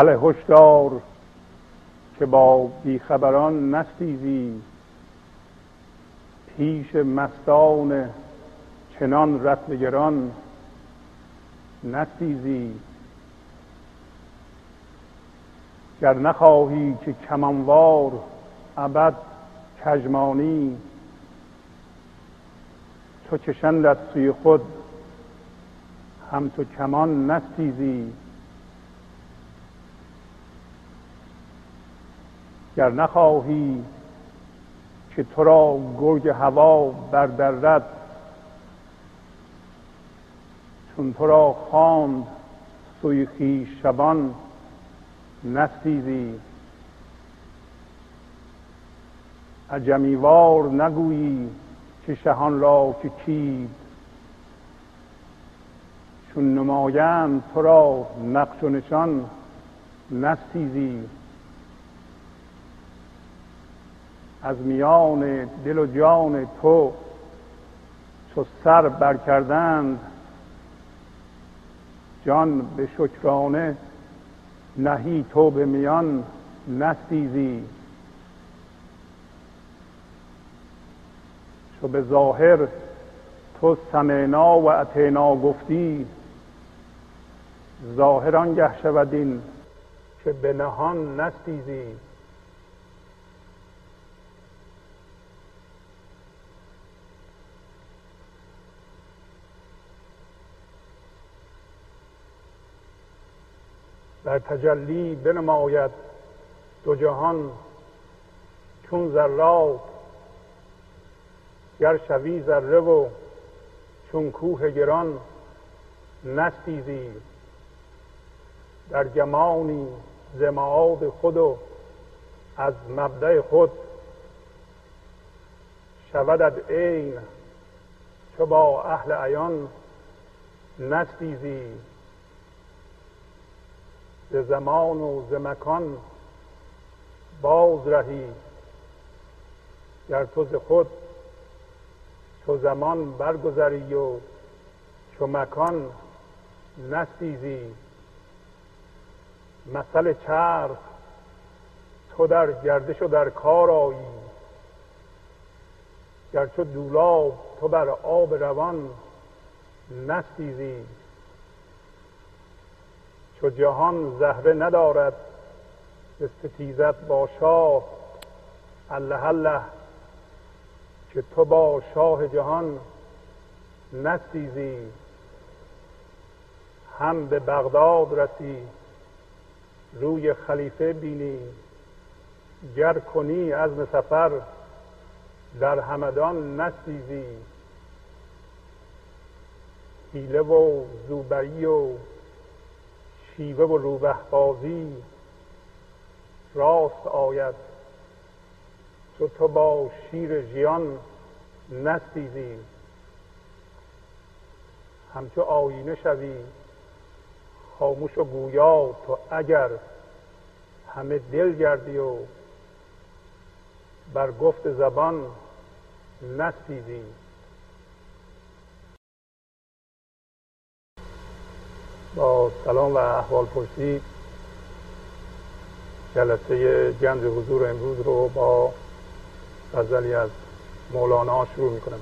هله هشدار که با بیخبران نستیزی. پیش مستان چنان رتلگران نستیزی. گر نخواهی که کمانوار ابد کجمانی تو کشندت سوی خود هم تو کمان نستیزی. گر نخواهی که تو را گرگ هوا بردرد چون تو را خواند سوی خویش شبان نستیزی اجمیوار نگویی که شهان را که چید چون نمایند تو را نقش و نشان نستیزی از میان دل و جان تو چو سر برکردند جان به شکرانه نهی تو به میان نستیزی. چو به ظاهر تو سمعنا و اتینا گفتی ظاهر آنگه شود که به نهان نستیزی. در تجلی بنماید. دو جهان چون ذرات گر شوی ذره و چون کوه گران نستیزی. در گمانی زماعات خود و از مبدع خود شودد عین چو با اهل عیان نستیزی. ز زمان و ز مکان باز رهی گر تو ز خود تو زمان برگذری و چو مکان نستیزی. مثل چرخ تو در گردش و در کار آیی. گر چو دولاب تو بر آب روان نستیزی. چو جهان زهره ندارد استتیزت با شاه. الله الله که تو با شاه جهان نستیزی هم به بغداد رسی روی خلیفه بینی. گر کنی عزم سفر در همدان نستیزی. حیله و زوبری و شیوه و روبه بازی راست آید تو تو با شیر ژیان نستیزی همچو آینه شوی خاموش و گویا تو اگر همه دل گردی و بر گفت زبان نستیزی با سلام و احوال پرسی. جلسه گنج حضور امروز رو با غزلی از مولانا شروع می‌کنم.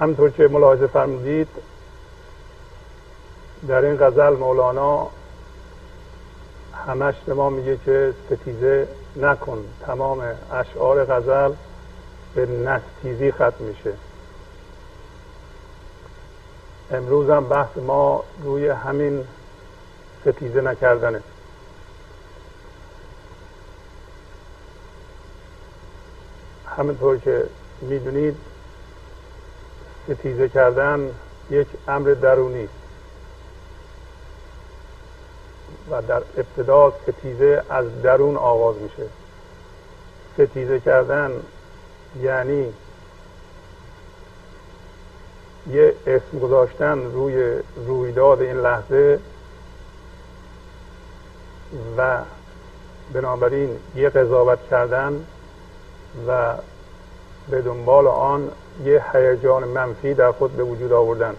همطور که ملاحظه فرمودید در این غزل مولانا همش به ما میگه که ستیزه نکن. تمام اشعار غزل به نستیزی ختم میشه. امروز هم بحث ما روی همین ستیزه نکردنه. همینطور که می‌دونید ستیزه کردن یک امر درونی است و در ابتدا ستیزه از درون آغاز میشه. ستیزه کردن یعنی یه اسم گذاشتن روی رویداد این لحظه و بنابراین یه قضاوت کردن و به دنبال آن یه هیجان منفی در خود به وجود آوردن.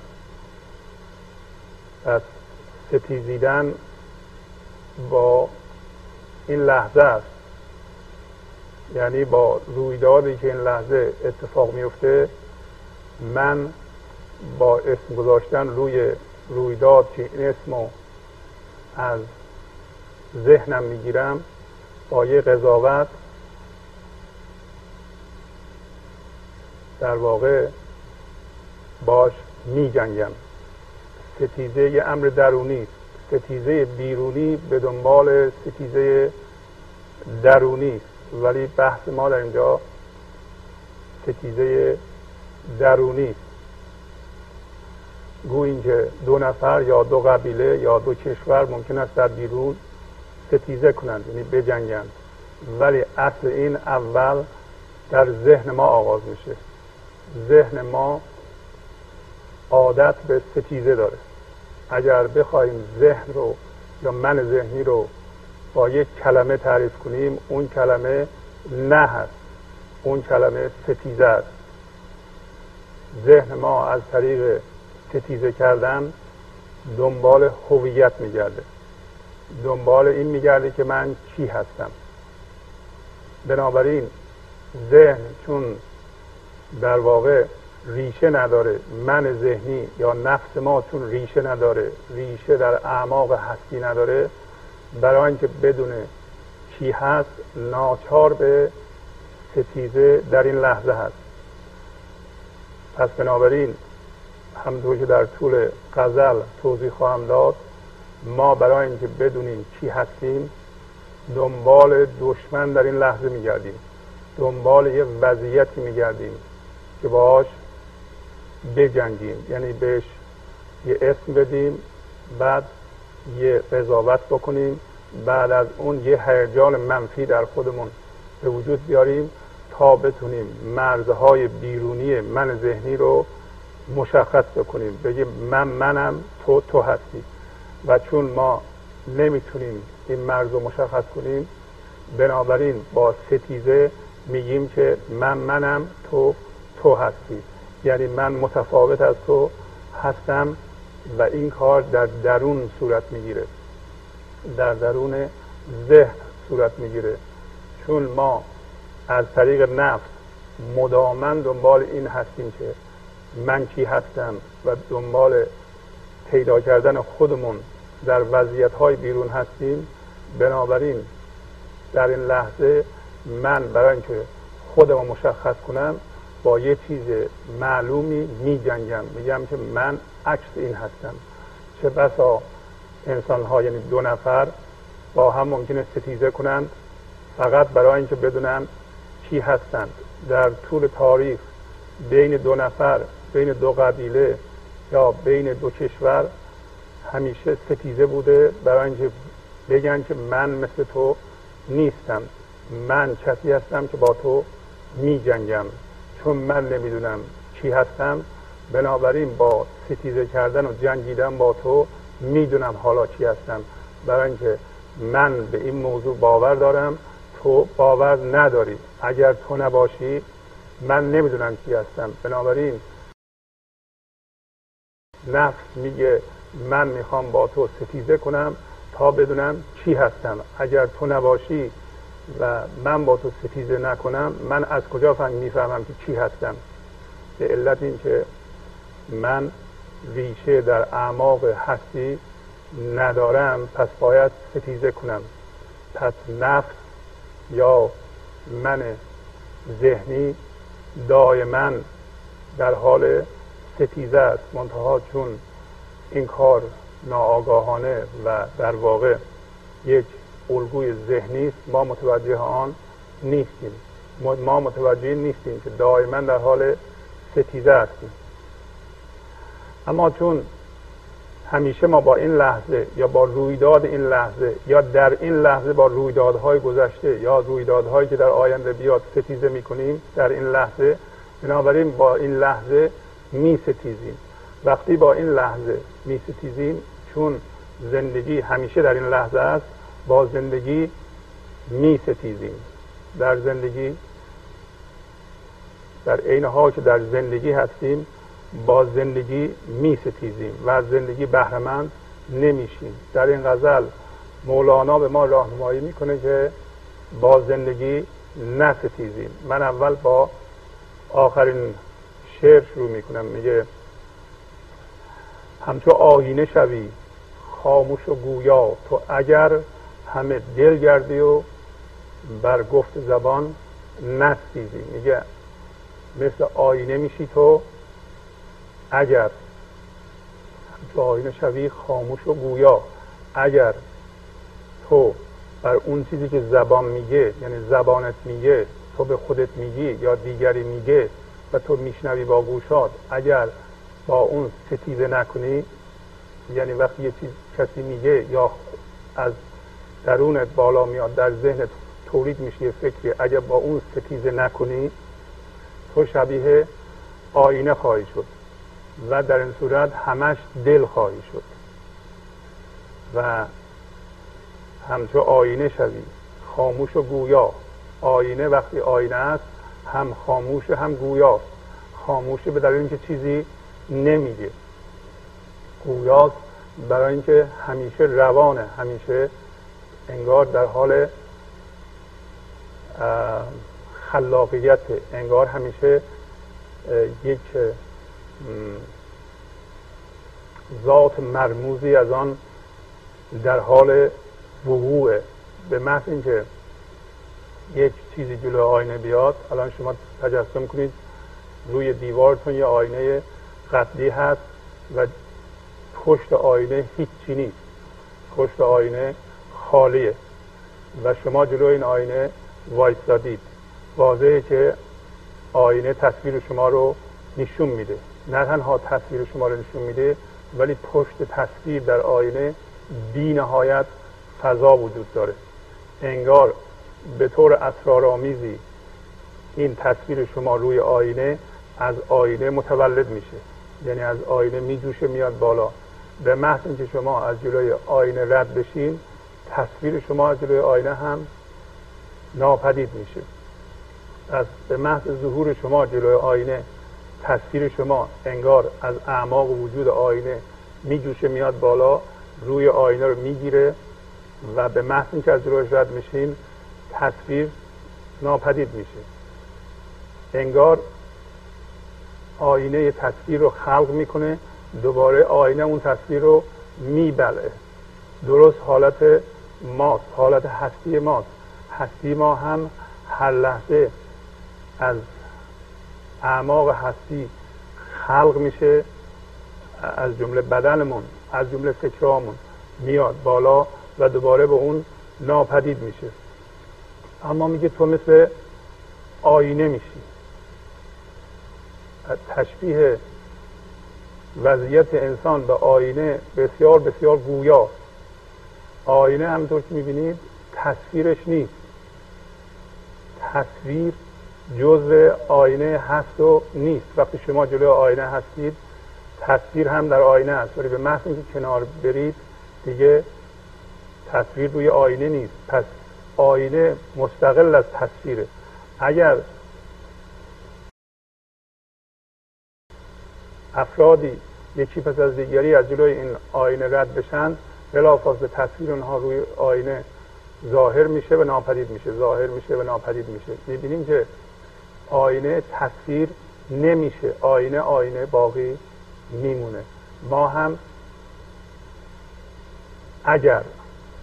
پس ستیزیدن با این لحظه است. یعنی با رویدادی که این لحظه اتفاق میفته من با اسم گذاشتن روی رویداد که این اسمو از ذهنم می‌گیرم با یه قضاوت در واقع باش می جنگم ستیزه یه امر درونی ستیزه بیرونی به دنبال ستیزه درونی. ولی بحث ما در اینجا ستیزه درونی. گوییم که دو نفر یا دو قبیله یا دو کشور ممکن است در بیرون ستیزه کنند یعنی بجنگند. ولی اصل این اول در ذهن ما آغاز میشه. ذهن ما عادت به ستیزه داره. اگر بخوایم ذهن رو یا من ذهنی رو با یک کلمه تعریف کنیم اون کلمه نه هست. اون کلمه ستیزه است. ذهن ما از طریق ستیزه کردن دنبال هویت میگرده. دنبال این میگرده که من کی هستم. بنابراین ذهن چون در واقع ریشه نداره من ذهنی یا نفس ما چون ریشه نداره ریشه در اعماق هستی نداره برای اینکه بدونه چی هست ناچار به ستیزه در این لحظه هست. پس بنابراین همطور که در طول غزل توضیح خواهم داد ما برای اینکه بدونیم چی هستیم دنبال دشمن در این لحظه میگردیم. دنبال یه وضعیتی میگردیم که باش بجنگیم. یعنی بهش یه اسم بدیم بعد یه قضاوت بکنیم. بعد از اون یه هیجان منفی در خودمون به وجود بیاریم تا بتونیم مرزهای بیرونی من ذهنی رو مشخص بکنیم. بگیم من منم تو تو هستی. و چون ما نمی‌تونیم این مرز رو مشخص کنیم بنابراین با ستیزه میگیم که من منم تو تو هستی. یعنی من متفاوت از تو هستم و این کار در درون صورت می‌گیره. در درون ذهن صورت می‌گیره. چون ما از طریق نفس مدامن دنبال این هستیم که من کی هستم و دنبال پیدا کردن خودمون در وضعیت های بیرون هستیم بنابراین در این لحظه من برای اینکه خودم رو مشخص کنم با یه چیز معلومی می جنگم میگم که من عکس این هستم. چه بسا انسان ها یعنی دو نفر با هم ممکنه ستیزه کنند فقط برای اینکه بدونن چی هستند. در طول تاریخ بین دو نفر بین دو قبیله یا بین دو کشور همیشه ستیزه بوده برای اینکه بگن که من مثل تو نیستم. من کسی هستم که با تو می جنگم چون من نمی‌دونم چی هستم. بنابراین با ستیزه کردن و جنگیدن با تو می‌دونم حالا چی هستم. برای اینکه من به این موضوع باور دارم. تو باور نداری. اگر تو نباشی من نمی‌دونم چی هستم. بنابراین نفس میگه من می‌خوام با تو ستیزه کنم تا بدونم چی هستم. اگر تو نباشی و من با تو ستیزه نکنم من از کجا فهم می‌فهمم که چی هستم؟ به علت اینکه من ریشه در اعماق هستی ندارم پس باید ستیزه کنم. پس نفس یا من ذهنی دائما در حال ستیزه است منتها چون این کار ناآگاهانه و در واقع یک الگوی ذهنی است ما متوجه آن نیستیم. ما متوجه نیستیم که دائما در حال ستیزه هستیم. اما چون همیشه ما با این لحظه یا با رویداد این لحظه یا در این لحظه با رویدادهای گذشته یا رویدادهایی که در آینده بیاد ستیزه می‌کنیم در این لحظه بنابراین با این لحظه می ستیزیم وقتی با این لحظه می ستیزیم چون زندگی همیشه در این لحظه است با زندگی می ستیزیم در زندگی در عین حال که در زندگی هستیم با زندگی می ستیزیم و از زندگی بهرمند نمیشیم. در این غزل مولانا به ما راهنمایی می‌کنه که با زندگی نستیزیم. من اول با آخرین شعر شروع می‌کنم میگه همچو آینه شوی خاموش و گویا تو اگر همه دل گردی و بر گفت زبان نستیزی میگه مثل آینه میشی تو اگر همچو آینه شوی خاموش و گویا اگر تو بر اون چیزی که زبان میگه یعنی زبانت میگه تو به خودت میگی یا دیگری میگه و تو میشنوی با گوشات. اگر با اون ستیزه نکنی یعنی وقتی یه چیز کسی میگه یا از درونت بالا میاد در ذهنت تولید میشه یه فکری اگر با اون ستیزه نکنی تو شبیه آینه خواهی شد و در این صورت همش دل خواهی شد و همچو آینه شوی. خاموش و گویا. آینه وقتی آینه است هم خاموش هم گویاست خاموشه به دلیل اینکه چیزی نمیگه. گویاست برای اینکه همیشه روانه همیشه انگار در حال خلاقیت انگار همیشه یک ذات مرموزی از آن در حال وقوعه به محض اینکه یک چیزی جلو آینه بیاد. الان شما تجسم کنید روی دیوارتون یه آینه قطعی هست و پشت آینه هیچی نیست. پشت آینه خالیه. و شما جلو این آینه وایستادید. واضحه که آینه تصویر شما رو نشون میده. نه تنها تصویر شما رو نشون میده ولی پشت تصویر در آینه بی نهایت فضا وجود داره. انگار به طور اسرارآمیزی این تصویر شما روی آینه از آینه متولد میشه. یعنی از آینه میجوشه میاد بالا. به محض اینکه شما از جلوی آینه رد بشین تصویر شما از جلوی آینه هم ناپدید میشه. از به محض ظهور شما جلوی آینه تصویر شما انگار از اعماق وجود آینه میجوشه میاد بالا روی آینه رو می‌گیره و به محض اینکه از جلوش رد میشین تصویر ناپدید میشه. انگار آینه تصویر رو خلق می‌کنه دوباره آینه اون تصویر رو میبلعه. درست حالت ماست حالت هستی ماست. هستی ما هم هر لحظه از اعماق هستی خلق میشه از جمله بدنمون از جمله فکرامون میاد بالا و دوباره به اون ناپدید میشه. اما میگه تو مثل آینه میشی. تشبیه وضعیت انسان به آینه بسیار بسیار گویا. آینه همونطور که می‌بینید تصویرش نیست. تصویر جزء آینه هست و نیست. وقتی شما جلوی آینه هستید تصویر هم در آینه است. ولی به محض اینکه کنار برید دیگه تصویر روی آینه نیست. پس آینه مستقل از تصویره اگر افرادی یکی پس از دیگری از جلوی این آینه رد بشن بلافاصله تصویر اونها روی آینه ظاهر میشه و ناپدید میشه. ظاهر میشه و ناپدید میشه. می‌بینیم که آینه تصویر نمیشه. آینه آینه باقی میمونه. ما هم اگر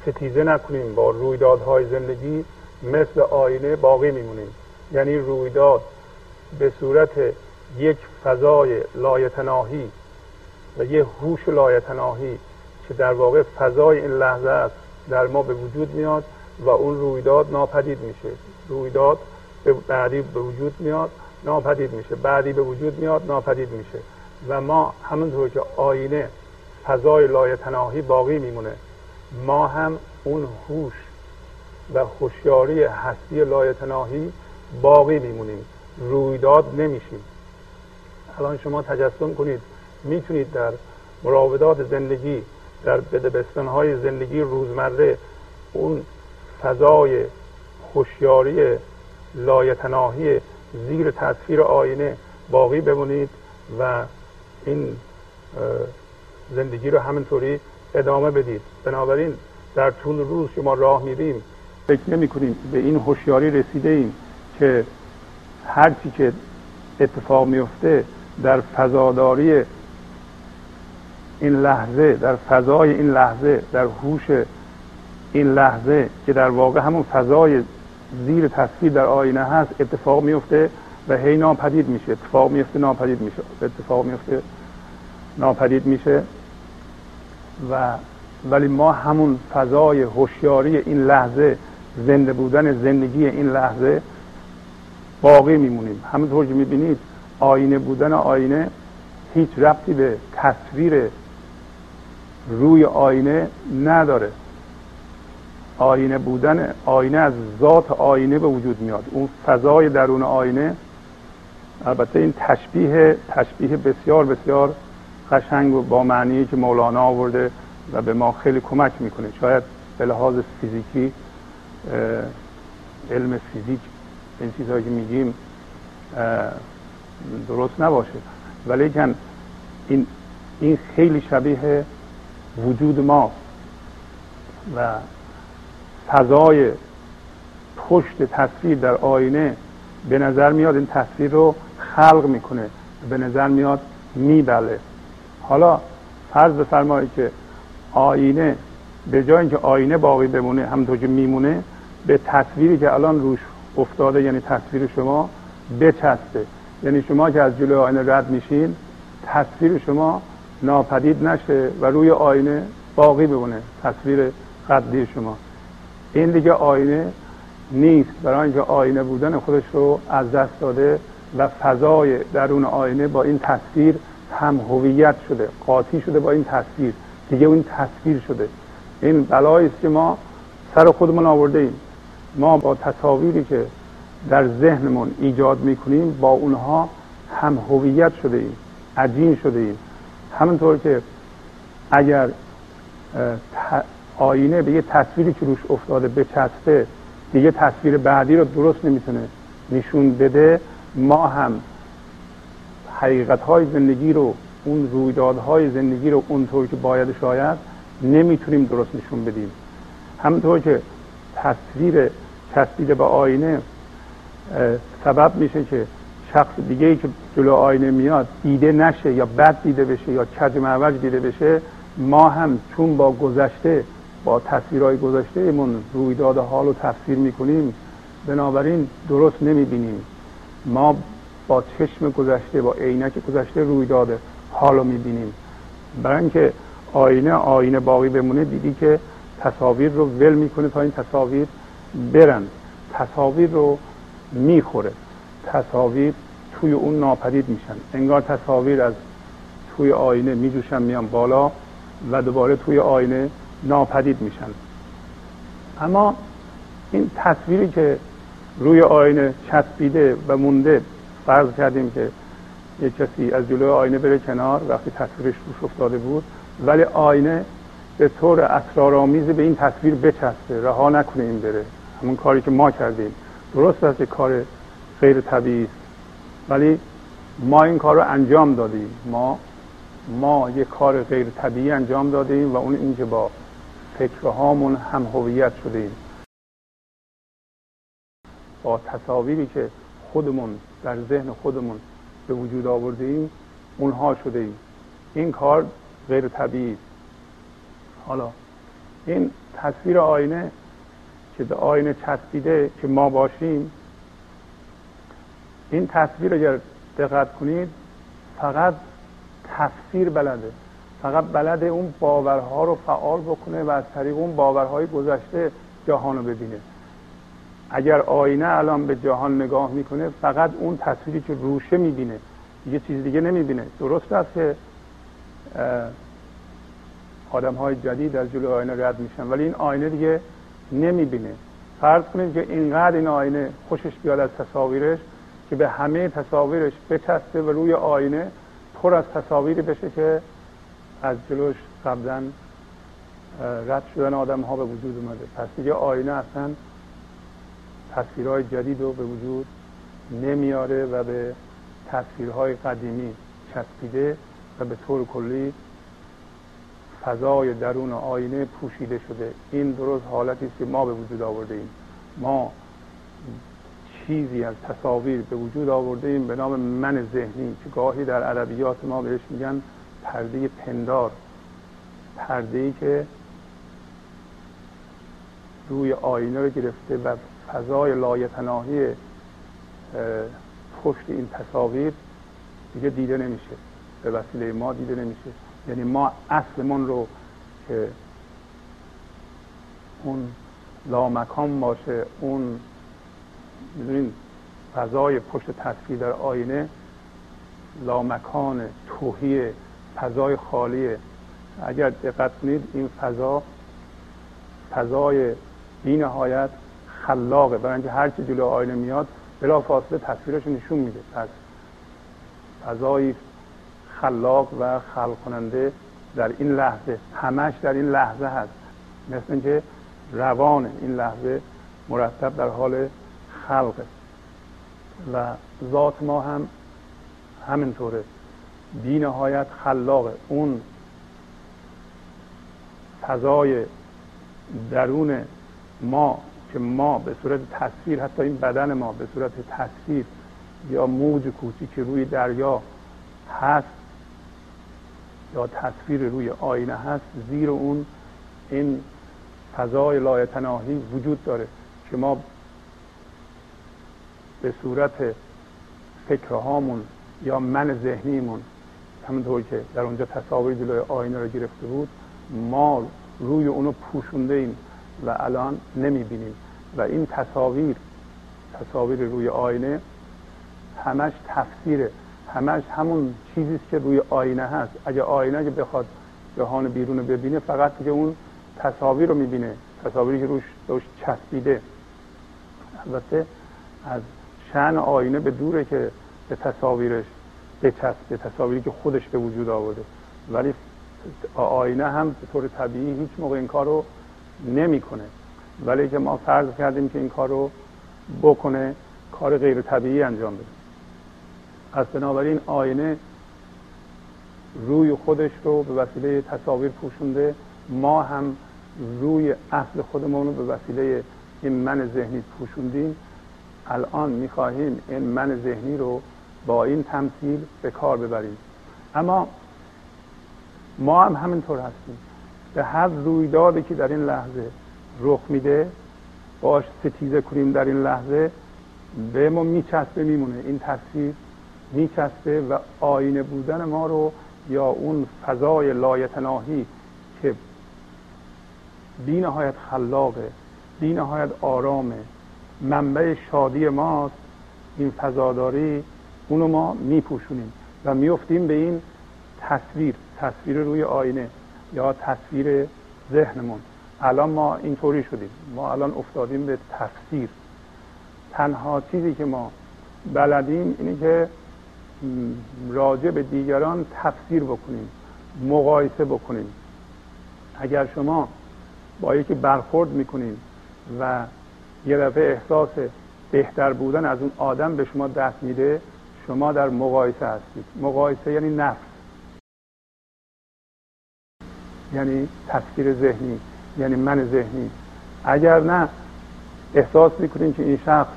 ستیزه نکنیم با رویدادهای زندگی مثل آینه باقی میمونیم. یعنی رویداد به صورت یک فضای لایتناهی و یه هوش لایتناهی که در واقع فضای این لحظه است در ما به وجود میاد و اون رویداد ناپدید میشه. رویداد بعدی به وجود میاد ناپدید میشه. بعدی به وجود میاد ناپدید میشه. و ما همونطور که آینه فضای لایتناهی باقی میمونه. ما هم اون هوش و هوشیاری هستی لایتناهی باقی میمونیم. رویداد نمیشیم. الان شما تجسم کنید. می‌تونید در مراودات زندگی در های زندگی روزمره اون فضای هوشیاری لایتناهی زیر تصویر آینه باقی بمونید و این زندگی رو همینطوری ادامه بدید. بنابراین در طول روز که ما راه میریم فکر نمی کنیم به این هوشیاری رسیده ایم که هرچی که اتفاق میفته در فضاداری این لحظه در فضای این لحظه در هوش این لحظه که در واقع همون فضای زیر تصویر در آینه هست اتفاق میفته و هی ناپدید میشه. اتفاق میفته ناپدید میشه. اتفاق میفته ناپدید میشه. و ولی ما همون فضای هوشیاری این لحظه زنده بودن زندگی این لحظه باقی میمونیم. همونطور که می‌بینید آینه بودن آینه هیچ ربطی به تصویر روی آینه نداره. آینه بودن آینه از ذات آینه به وجود میاد. اون فضای درون آینه البته این تشبیه تشبیه بسیار بسیار قشنگ و با معنی که مولانا آورده و به ما خیلی کمک می‌کنه. شاید به لحاظ فیزیکی علم فیزیک این چیزهایی که میگیم درست نباشه. ولی این این خیلی شبیه وجود ما و فضای پشت تصویر در آینه به نظر میاد این تصویر رو خلق می‌کنه به نظر میاد میبله. حالا فرض بفرمایید که آینه به جای اینکه آینه باقی بمونه همونطور که میمونه به تصویری که الان روش افتاده یعنی تصویر شما بچسته یعنی شما که از جلوی آینه رد میشین تصویر شما ناپدید نشه و روی آینه باقی بمونه تصویر قدی شما. این دیگه آینه نیست. برای اینکه آینه بودن خودش رو از دست داده و فضای درون آینه با این تصویر هم هویت شده قاطی شده با این تصویر. دیگه اون تصویر شده. این بلایی است که ما سر خودمون آورده ایم ما با تصاویری که در ذهنمون ایجاد می‌کنیم با اونها هم هویت شده ایم عجین شده ایم همونطور که اگر آینه به یه تصویری که روش افتاده بچسته دیگه تصویر بعدی رو درست نمی‌تونه نشون بده ما هم حقیقت های زندگی رو اون رویدادهای زندگی رو اونطور که باید شاید نمی‌تونیم درست نشون بدیم. همونطور که تصویر چسبیده به آینه سبب میشه که شخص دیگه ای که جلو آینه میاد دیده نشه یا بد دیده بشه یا کج معوج دیده بشه ما هم چون با گذشته با تصویرهای گذشته ایمون رویداد حال رو تفسیر می‌کنیم بنابراین درست نمی‌بینیم. ما با چشم گذشته با عینک گذشته رویداد حال رو می‌بینیم. برای اینکه آینه آینه باقی بمونه دیدی که تصاویر رو ول می‌کنه تا این تصاویر برن. تصاویر رو می‌خوره. تصاویر توی اون ناپدید میشن. انگار تصاویر از توی آینه میجوشن میان بالا و دوباره توی آینه ناپدید میشن. اما این تصویری که روی آینه چسبیده و مونده فرض کردیم که یک کسی از جلوی آینه بره کنار وقتی تصویرش روش افتاده بود ولی آینه به طور اسرارآمیز به این تصویر بچسته رها نکنه این بره. همون کاری که ما کردیم. درست است که کار غیر طبیعی است. ولی ما این کار رو انجام دادیم. ما ما یک کار غیر طبیعی انجام دادیم و اون اینکه با فکرهامون هم هویت شدیم. با تصاویری که خودمون در ذهن خودمون به وجود آوردیم اونها شده ایم. این کار غیر طبیعی است. حالا این تصویر آینه که به آینه چسبیده که ما باشیم این تصویر اگر دقت کنید فقط تفسیر بلده. فقط بلده اون باورها رو فعال بکنه و از طریق اون باورهای گذشته جهان رو ببینه. اگر آینه الان به جهان نگاه می‌کنه فقط اون تصویری که روشه می‌بینه یه چیز دیگه نمی‌بینه. درست است که آدم های جدید از جلو آینه رد میشن ولی این آینه دیگه نمی‌بینه. فرض کنید که اینقدر این آینه خوشش بیاد از تصاویرش که به همه تصاویرش بچسته و روی آینه پر از تصاویری بشه که از جلوش قبلا رد شدن آدم ها به وجود اومده. پس دیگه آینه اصلا تصویرهای جدید رو به وجود نمیاره و به تصویرهای قدیمی چسبیده و به طور کلی فضای درون آینه پوشیده شده. این درست حالتی است که ما به وجود آورده ایم. ما چیزی از تصاویر به وجود آورده ایم به نام من ذهنی که گاهی در ادبیات ما بهش میگن پرده پندار. پرده ای که روی آینه رو گرفته و فضای لایتناهی پشت این تصاویر دیگه دیده نمیشه. به وسیله ما دیده نمیشه. یعنی ما اصلمون رو که اون لامکان باشه اون می‌دونین فضای پشت تصویر در آینه لامکان توهی فضای خالیه اگر دقت کنید این فضا فضای بی نهایت خلاقه. برای اینکه هر چی جلو آینه میاد بلا فاصله تصویرش نشون میده. پس فضایی خلاق و خلق کننده در این لحظه همش در این لحظه هست. مثل اینکه روان این لحظه مرتب در حال خلقه. و ذات ما هم همینطوره. بی نهایت خلاقه. اون فضای درون ما که ما به صورت تصویر حتی این بدن ما به صورت تصویر یا موج که روی دریا هست یا تصویر روی آینه هست زیر اون این فضای لایتناهی وجود داره که ما به صورت فکرهامون یا من ذهنیمون همونطور که در اونجا تصاویر جلوی آینه رو گرفته بود ما روی اونو پوشونده ایم. و الان نمی‌بینیم. و این تصاویر تصاویر روی آینه همش تفسیره. همش همون چیزی که روی آینه هست. اگه آینه که بخواد جهان بیرون رو ببینه فقط که اون تصاویر رو می‌بینه. تصاویری که روش, روش چسبیده. البته از شن آینه به دوره که به تصاویرش بچسبه تصاویری که خودش به وجود آورده. ولی آینه هم به طور طبیعی هیچ موقع این کار رو نمی‌کنه. ولی که ما فرض کردیم که این کار رو بکنه کار غیر طبیعی انجام بده. از بنابراین آینه روی خودش رو به وسیله تصاویر پوشونده ما هم روی اصل خودمون رو به وسیله این من ذهنی پوشوندیم. الان می‌خواهیم این من ذهنی رو با این تمثیل به کار ببریم. اما ما هم همینطور هستیم. به هر رویدادی که در این لحظه رخ میده باش ستیزه کنیم در این لحظه به ما میچسبه میمونه. این تصویر میچسبه و آینه بودن ما رو یا اون فضای لایتناهی که بی نهایت خلاقه بی نهایت آرامه منبع شادی ماست این فضاداری اونو ما میپوشونیم و میفتیم به این تصویر تصویر روی آینه. یا تصویر ذهنمون. الان ما اینطوری شدیم. ما الان افتادیم به تفسیر. تنها چیزی که ما بلدیم اینه که راجع به دیگران تفسیر بکنیم مقایسه بکنیم. اگر شما با یکی برخورد می‌کنید و یه دفعه احساس بهتر بودن از اون آدم به شما دست میده شما در مقایسه هستید. مقایسه یعنی نفس. یعنی تفکیر ذهنی یعنی من ذهنی. اگر نه احساس می‌کنید که این شخص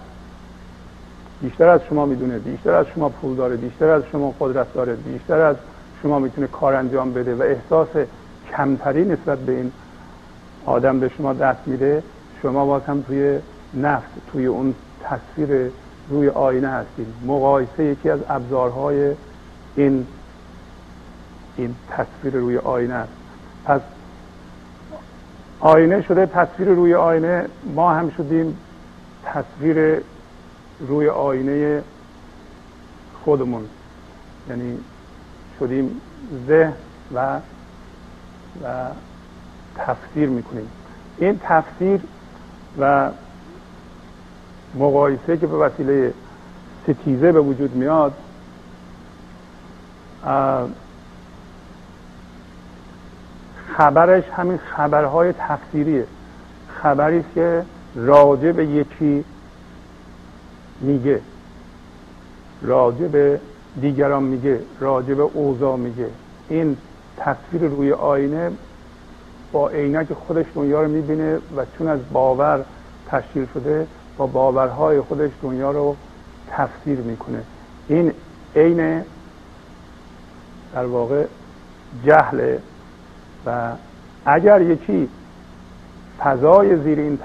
بیشتر از شما می‌دونه بیشتر از شما پول داره بیشتر از شما قدرت داره بیشتر از شما می‌تونه کار انجام بده و احساس کمتری نسبت به این آدم به شما دست میده شما باز هم توی نفس توی اون تصویر روی آینه هستید مقایسه یکی از ابزارهای این این تصویر روی آینه است پس آینه شده تصویر روی آینه. ما هم شدیم تصویر روی آینه خودمون. یعنی شدیم ذهن و و تفسیر می‌کنیم. این تفسیر و مقایسه که به وسیله ستیزه به وجود میاد خبرش همین خبرهای تفسیریه خبری است که راجع به یکی میگه. راجع به دیگران میگه. راجع به اوضاع میگه. این تصویر روی آینه با عینک خودش دنیا رو می‌بینه و چون از باور تشکیل شده با باورهای خودش دنیا رو تفسیر می‌کنه. این عین در واقع جهله و اگر یکی فضای زیر این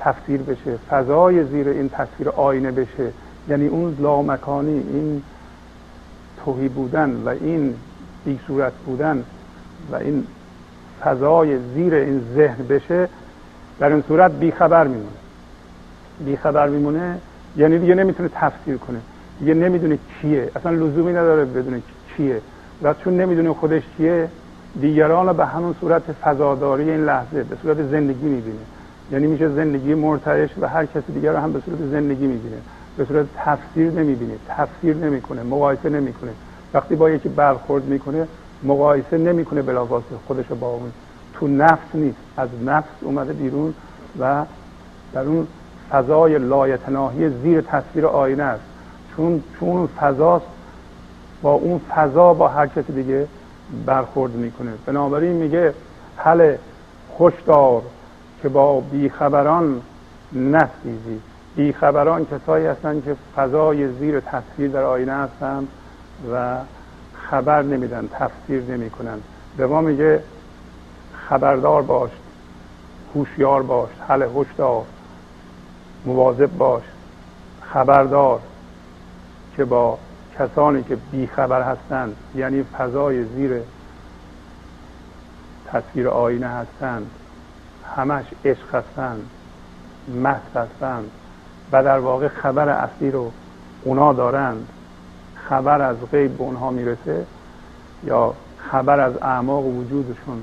تفسیر بشه فضای زیر این تصویر آینه بشه یعنی اون لامکانی این توهی بودن و این بی صورت بودن و این فضای زیر این ذهن بشه در این صورت بیخبر میمونه. بیخبر میمونه یعنی دیگه نمی‌تونه تفسیر کنه. دیگه نمی‌دونه کیه. اصلا لزومی نداره بدونه چیه. و چون نمی‌دونه خودش چیه دیگران رو به همون صورت فضاداری این لحظه به صورت زندگی می‌بینه. یعنی میشه زندگی مرتعش و هر کسی دیگر رو هم به صورت زندگی می‌بینه. به صورت تفسیر نمی‌بینه تفسیر نمی‌کنه مقایسه نمی‌کنه. وقتی با یکی برخورد می‌کنه مقایسه نمی‌کنه بلافاصله خودش با اون. تو نفس نیست از نفس اومده بیرون و در اون فضای لایتناهی زیر تصویر آینه است. چون چون فضاست با اون فضا با هر کسی دیگه برخورد می‌کنه. بنابراین میگه حل خوشدار که با بیخبران نستیزی بیخبران کسایی هستند که فضای زیر تصویر در آینه هستند و خبر نمیدن تفسیر نمی‌کنن. به ما میگه خبردار باش هوشیار باش حل هشدار مواظب باش خبردار که با کسانی که بیخبر هستند یعنی فضای زیر تصویر آینه هستند همش عشق هستند مست هستند و در واقع خبر اصلی رو اونا دارند خبر از غیب به اونها می‌رسه یا خبر از اعماق وجودشون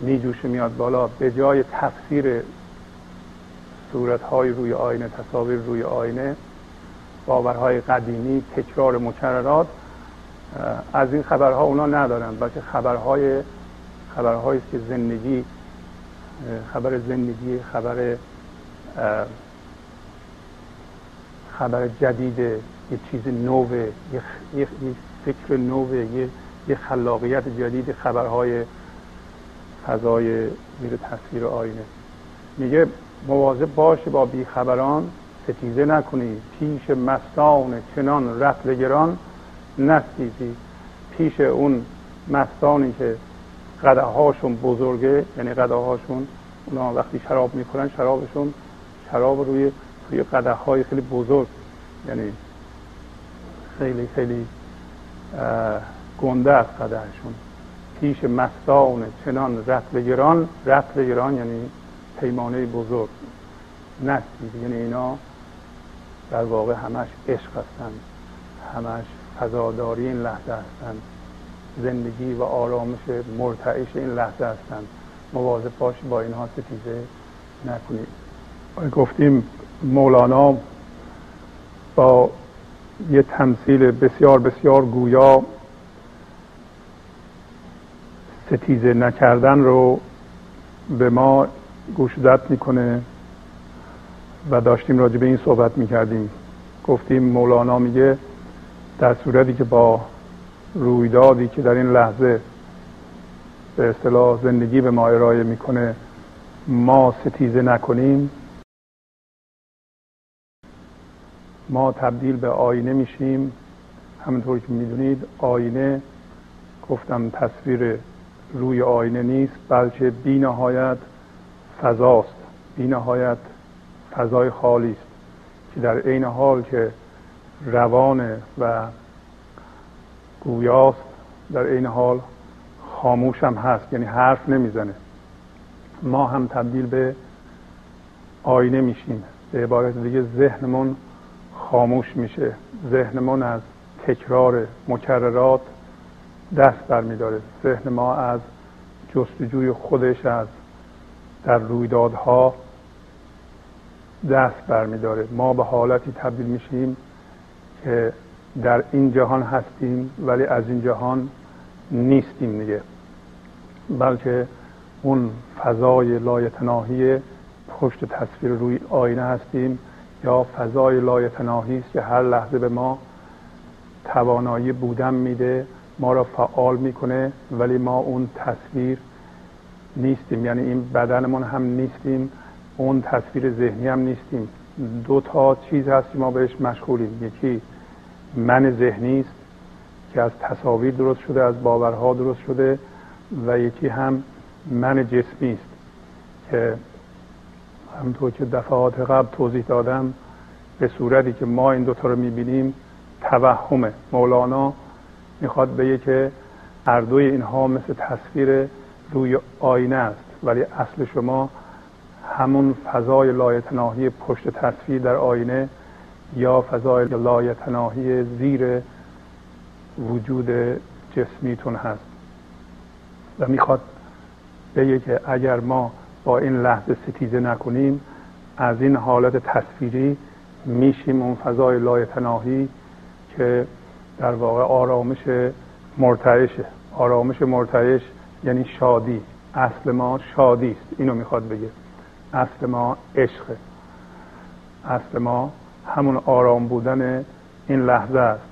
میجوشه میاد بالا به جای تفسیر صورت های روی آینه تصاویر روی آینه. باورهای قدیمی تکرار مکررات از این خبرها اونا ندارن بلکه خبرهای خبرهایی که زندگی خبر زندگی خبر خبر جدید یه چیز نوه یه فکر نوه یه یه خلاقیت جدید خبرهای فضای زیر تصویر آینه. میگه مواظب باشه با بیخبران ستیزه نکنی. پیش مستان چنان رتل گران نستیزی. پیش اون مستانی که قده هاشون بزرگه یعنی قده هاشون اونا وقتی شراب می‌کنن شرابشون شراب روی روی قده های خیلی بزرگ. یعنی خیلی خیلی گنده از قدهشون پیش مستان چنان رتل گران رتل گران یعنی پیمانه بزرگ. نستید یعنی اینا در واقع همش عشق هستند همش فضاداری این لحظه هستند. زندگی و آرامش مرتعش این لحظه هستند. مواظب باش با اینها ستیزه نکنید. گفتیم مولانا با یه تمثیل بسیار بسیار گویا ستیزه نکردن رو به ما گوشدت می‌کنه. و داشتیم راجع به این صحبت می‌کردیم. گفتیم مولانا میگه در صورتی که با رویدادی که در این لحظه به اصطلاح زندگی به ما ارائه می‌کنه ما ستیزه نکنیم ما تبدیل به آینه میشیم. همونطور که می‌دونید آینه گفتم تصویر روی آینه نیست بلکه بی نهایت فضاست. بی نهایت فضای خالی است که در عین حال که روانه و گویاست در عین حال خاموش هم هست یعنی حرف نمی‌زنه. ما هم تبدیل به آینه میشیم. به عبارت دیگه ذهنمون خاموش میشه. ذهنمون از تکرار مکررات دست برمیداره. ذهن ما از جستجوی خودش از در رویدادها دست برمیداره. ما به حالتی تبدیل میشیم که در این جهان هستیم ولی از این جهان نیستیم دیگه. بلکه اون فضای لایتناهی پشت تصویر روی آینه هستیم یا فضای لایتناهی است که هر لحظه به ما توانایی بودن میده ما را فعال می‌کنه ولی ما اون تصویر نیستیم. یعنی این بدنمون هم نیستیم. اون تصویر ذهنی هم نیستیم. دو تا چیز هست که ما بهش مشغولیم. یکی من ذهنی است که از تصاویر درست شده از باورها درست شده و یکی هم من جسمی است که همطور که دفعات قبل توضیح دادم به صورتی که ما این دوتا رو می‌بینیم توهمه. مولانا می‌خواد بگه که هر دوی اینها مثل تصویر روی آینه است ولی اصل شما همون فضای لایتناهی پشت تصویر در آینه یا فضای لایتناهی زیر وجود جسمیتون هست. و می‌خواد بگه که اگر ما با این لحظه ستیزه نکنیم از این حالت تصویری میشیم اون فضای لایتناهی که در واقع آرامش مرتعشه آرامش مرتعش یعنی شادی. اصل ما شادی است. اینو می‌خواد بگه. اصل ما عشقه اصل ما همون آرام بودن این لحظه است.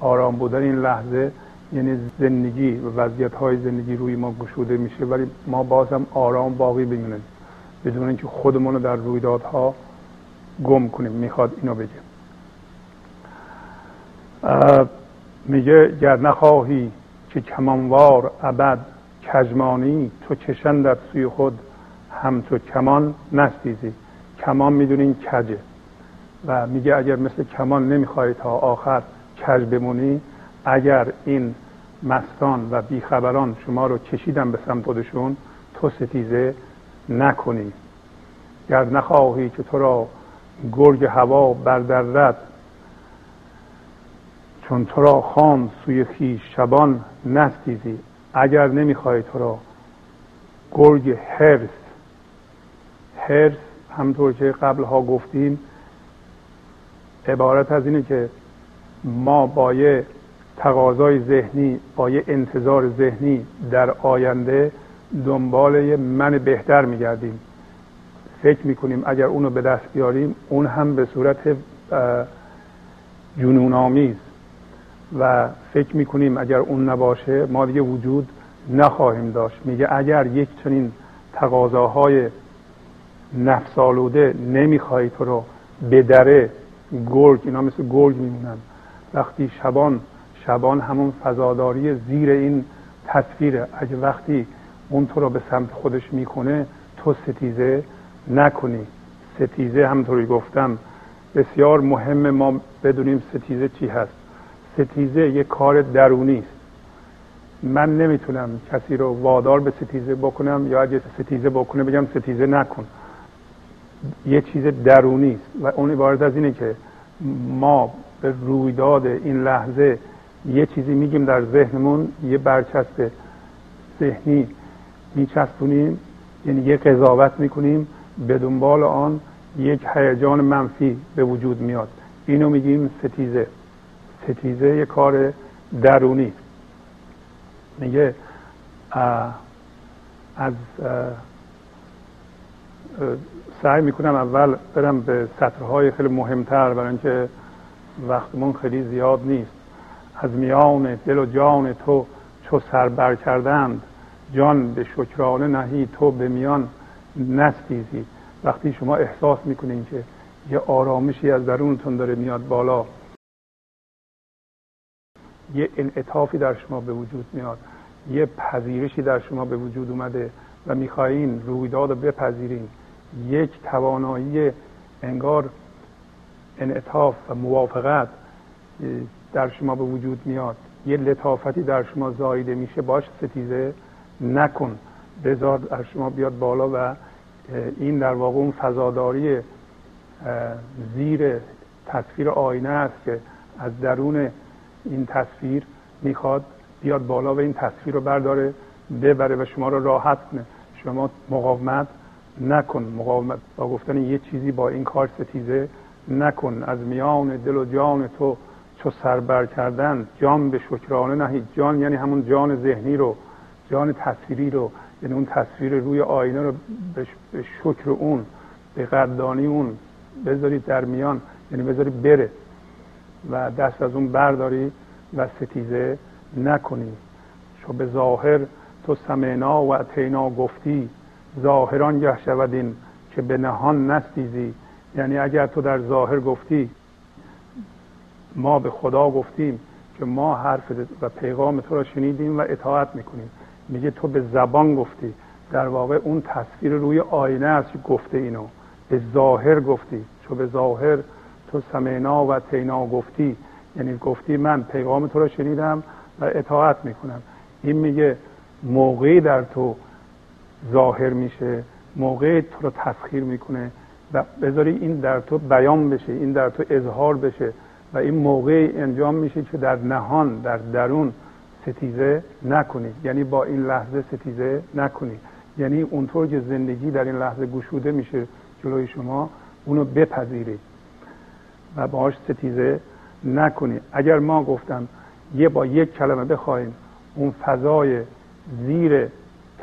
آرام بودن این لحظه یعنی زندگی و وضعیت های زندگی روی ما گشوده میشه ولی ما بازم آرام باقی بمونیم بدون اینکه خودمون رو در رویدادها گم کنیم. می‌خواد اینو بگه. میگه گر نخواهی که کمانوار ابد کجمانی تو کشن در سوی خود هم تو کمان نستیزی کمان می‌دونین کجه. و میگه اگر مثل کمان نمی‌خوای تا آخر کج بمونی اگر این مستان و بیخبران شما رو کشیدن به سمت خودشون تو ستیزه نکنی. گر نخواهی که تو را گرگ هوا بردرد چون تو را خان سوی خیش شبان نستیزی اگر نمی‌خوای تو را گرگ هرس هرس همطور که قبلها گفتیم عبارت از اینه که ما با یه تقاضای ذهنی با یه انتظار ذهنی در آینده دنبال یه من بهتر میگردیم. فکر می‌کنیم اگر اونو به دست بیاریم اون هم به صورت جنون آمیز و فکر می‌کنیم اگر اون نباشه ما دیگه وجود نخواهیم داشت. میگه اگر یک چنین تقاضاهای نفسالوده نمی‌خوای تو رو بدره گرگ اینا مثل گرگ میمونن. وقتی شبان شبان همون فضاداری زیر این تصویره. اگه وقتی اون تو رو به سمت خودش می‌کنه تو ستیزه نکنی. ستیزه همطوری گفتم. بسیار مهم ما بدونیم ستیزه چی هست. ستیزه یک کار درونی است. من نمی‌تونم کسی رو وادار به ستیزه بکنم یا اگه ستیزه بکنه بگم ستیزه نکن. یه چیز درونی است. و اون عبارت از اینه که ما به رویداد این لحظه یه چیزی میگیم در ذهنمون یه برچسب ذهنی میچسبونیم یعنی یه قضاوت می‌کنیم به دنبال آن یک هیجان منفی به وجود میاد. اینو میگیم ستیزه. ستیزه یه کار درونی. میگه از سعی می‌کنم اول برم به سطرهای خیلی مهمتر برای اینکه وقتمون خیلی زیاد نیست. از میان دل و جان تو چو سر بر کردند جان به شکرانه نهی تو به میان نستیزی. وقتی شما احساس می‌کنین که یه آرامشی از درونتون داره میاد بالا یه انعطافی در شما به وجود میاد یه پذیرشی در شما به وجود اومده و می‌خواهین رویداد رو بپذیرین یک توانایی انگار انعطاف و موافقت در شما به وجود میاد. یه لطافتی در شما زایده میشه باش ستیزه نکن. بذار در شما بیاد بالا و این در واقع اون فضاداری زیر تصویر آینه است که از درون این تصویر می‌خواد بیاد بالا و این تصویر رو برداره ببره و شما رو راحت کنه. شما مقاومت نکن مقاومت با گفتن یه چیزی با این کار ستیزه نکن. از میان دل و جان تو چو سربر کردن جان به شکرانه نهید جان یعنی همون جان ذهنی رو جان تصویری رو. یعنی اون تصویر روی آینه رو به شکر اون به قدردانی اون بذارید در میان. یعنی بذارید بره و دست از اون برداری و ستیزه نکنی. چو به ظاهر تو سمعنا و اتینا گفتی ظاهران گه شودین که به نهان نستیزی. یعنی اگر تو در ظاهر گفتی ما به خدا گفتیم که ما حرف و پیغام تو را شنیدیم و اطاعت می‌کنیم. میگه تو به زبان گفتی. در واقع اون تصویر روی آینه است که گفته اینو. به ظاهر گفتی. چون به ظاهر تو سمینا و تینا گفتی. یعنی گفتی من پیغام تو را شنیدم و اطاعت می‌کنم. این میگه موقعی در تو ظاهر میشه موقعی تو رو تسخیر می‌کنه و بذاری این در تو بیان بشه این در تو اظهار بشه و این موقعی انجام میشه که در نهان در درون ستیزه نکنی. یعنی با این لحظه ستیزه نکنی. یعنی اونطور که زندگی در این لحظه گشوده میشه جلوی شما اونو بپذیرید و باهاش ستیزه نکنید اگر ما گفتم یه با یک کلمه بخوایم اون فضای زیر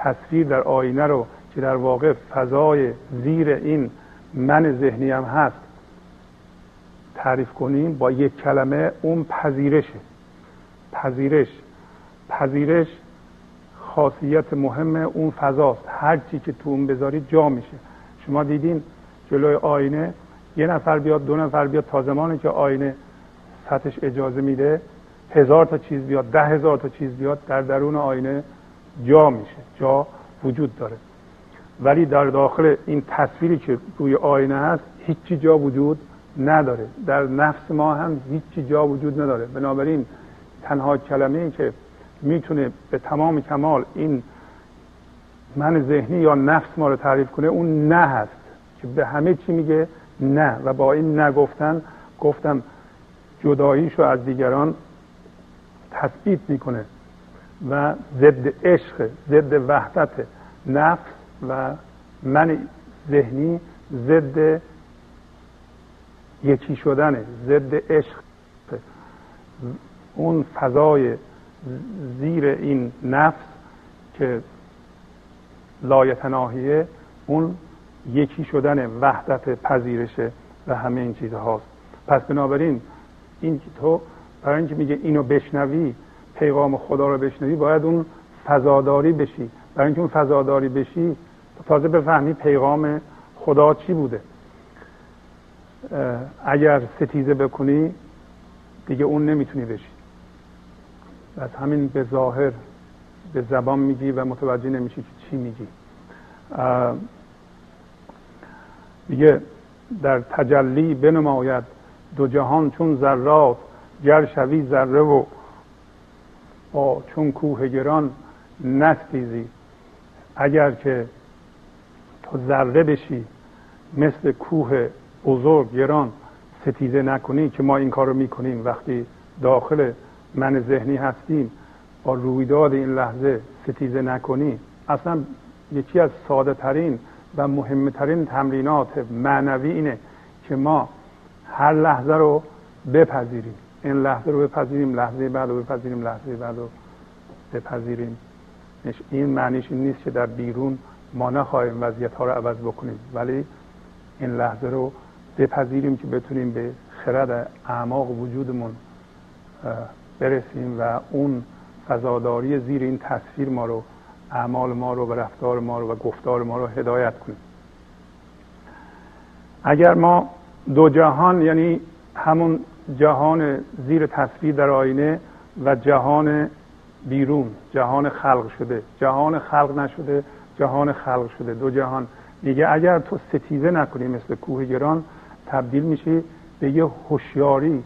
تصویر در آینه رو که در واقع فضای زیر این من ذهنی هم هست تعریف کنیم با یک کلمه اون پذیرشه. پذیرش. پذیرش خاصیت مهم اون فضاست. هر چی که تو اون بذاری جا میشه. شما دیدین جلوی آینه یه نفر بیاد دو نفر بیاد تا زمانی که آینه سطحش اجازه میده هزار تا چیز بیاد ده هزار تا چیز بیاد در درون آینه. جا میشه جا وجود داره. ولی در داخل این تصویری که روی آینه هست هیچی جا وجود نداره. در نفس ما هم هیچی جا وجود نداره. بنابراین تنها کلمه ای که می‌تونه به تمام کمال این من ذهنی یا نفس ما رو تعریف کنه اون نه هست که به همه چی میگه نه. و با این نگفتن گفتم جداییش رو از دیگران تثبیت می‌کنه. و ضد عشق ضد وحدت نفس و من ذهنی ضد یکی شدن ضد عشق. اون فضای زیر این نفس که لایتناهیه اون یکی شدن وحدت پذیرشه و همه این چیز هاست پس بنابراین این تو برای اینکه میگه اینو بشنوی پیغام خدا رو بشنوی باید اون فضاداری بشی. برای اینکه اون فضاداری بشی تازه بفهمی پیغام خدا چی بوده. اگر ستیزه بکنی دیگه اون نمی‌تونی بشی. از همین به ظاهر به زبان میگی و متوجه نمیشی که چی میگی. میگه در تجلی بنماید دو جهان چون ذرات گر شوی ذره و با چون کوه گران نستیزی. اگر که تو ذره بشی مثل کوه بزرگ گران ستیزه نکنی که ما این کار رو می‌کنیم. وقتی داخل من ذهنی هستیم با رویداد این لحظه ستیزه نکنی. اصلا یکی از ساده ترین و مهمترین تمرینات معنوی اینه که ما هر لحظه رو بپذیریم. این لحظه رو بپذیریم لحظه بعد رو بپذیریم لحظه بعد رو بپذیریم. این معنیش این نیست که در بیرون ما نخواهیم وضعیت ها رو عوض بکنیم ولی این لحظه رو بپذیریم که بتونیم به خرد اعماق وجودمون برسیم و اون فضاداری زیر این تصویر ما رو اعمال ما رو و رفتار ما رو و گفتار ما رو هدایت کنیم. اگر ما دو جهان یعنی همون جهان زیر تصویر در آینه و جهان بیرون جهان خلق شده. جهان خلق نشده جهان خلق شده. دو جهان میگه اگر تو ستیزه نکنی مثل کوه گران تبدیل میشی به یه هوشیاری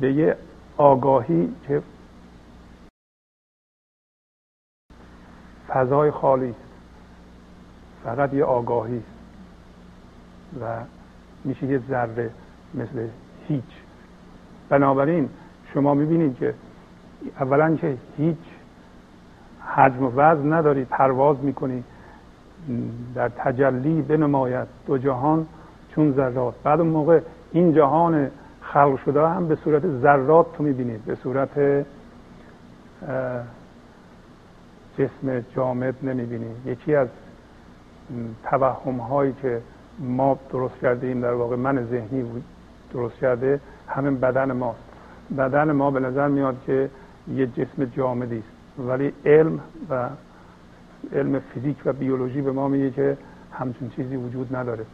به یه آگاهی که فضای خالی فقط یه آگاهی و میشه یه ذره مثل هیچ بنابراین شما می‌بینید که اولا که هیچ حجم و وزن نداری پرواز می‌کنی در تجلی بنماید دو جهان چون ذرات. بعد اون موقع این جهان خلق شده هم به صورت ذرات تو می‌بینید به صورت جسم جامد نمی‌بینید یکی از توهم هایی که ما درست کرده ایم در واقع من ذهنی درست کرده همین بدن ماست بدن ما به نظر میاد که یه جسم جامدی است. ولی علم و علم فیزیک و بیولوژی به ما میگه که همچون چیزی وجود نداره.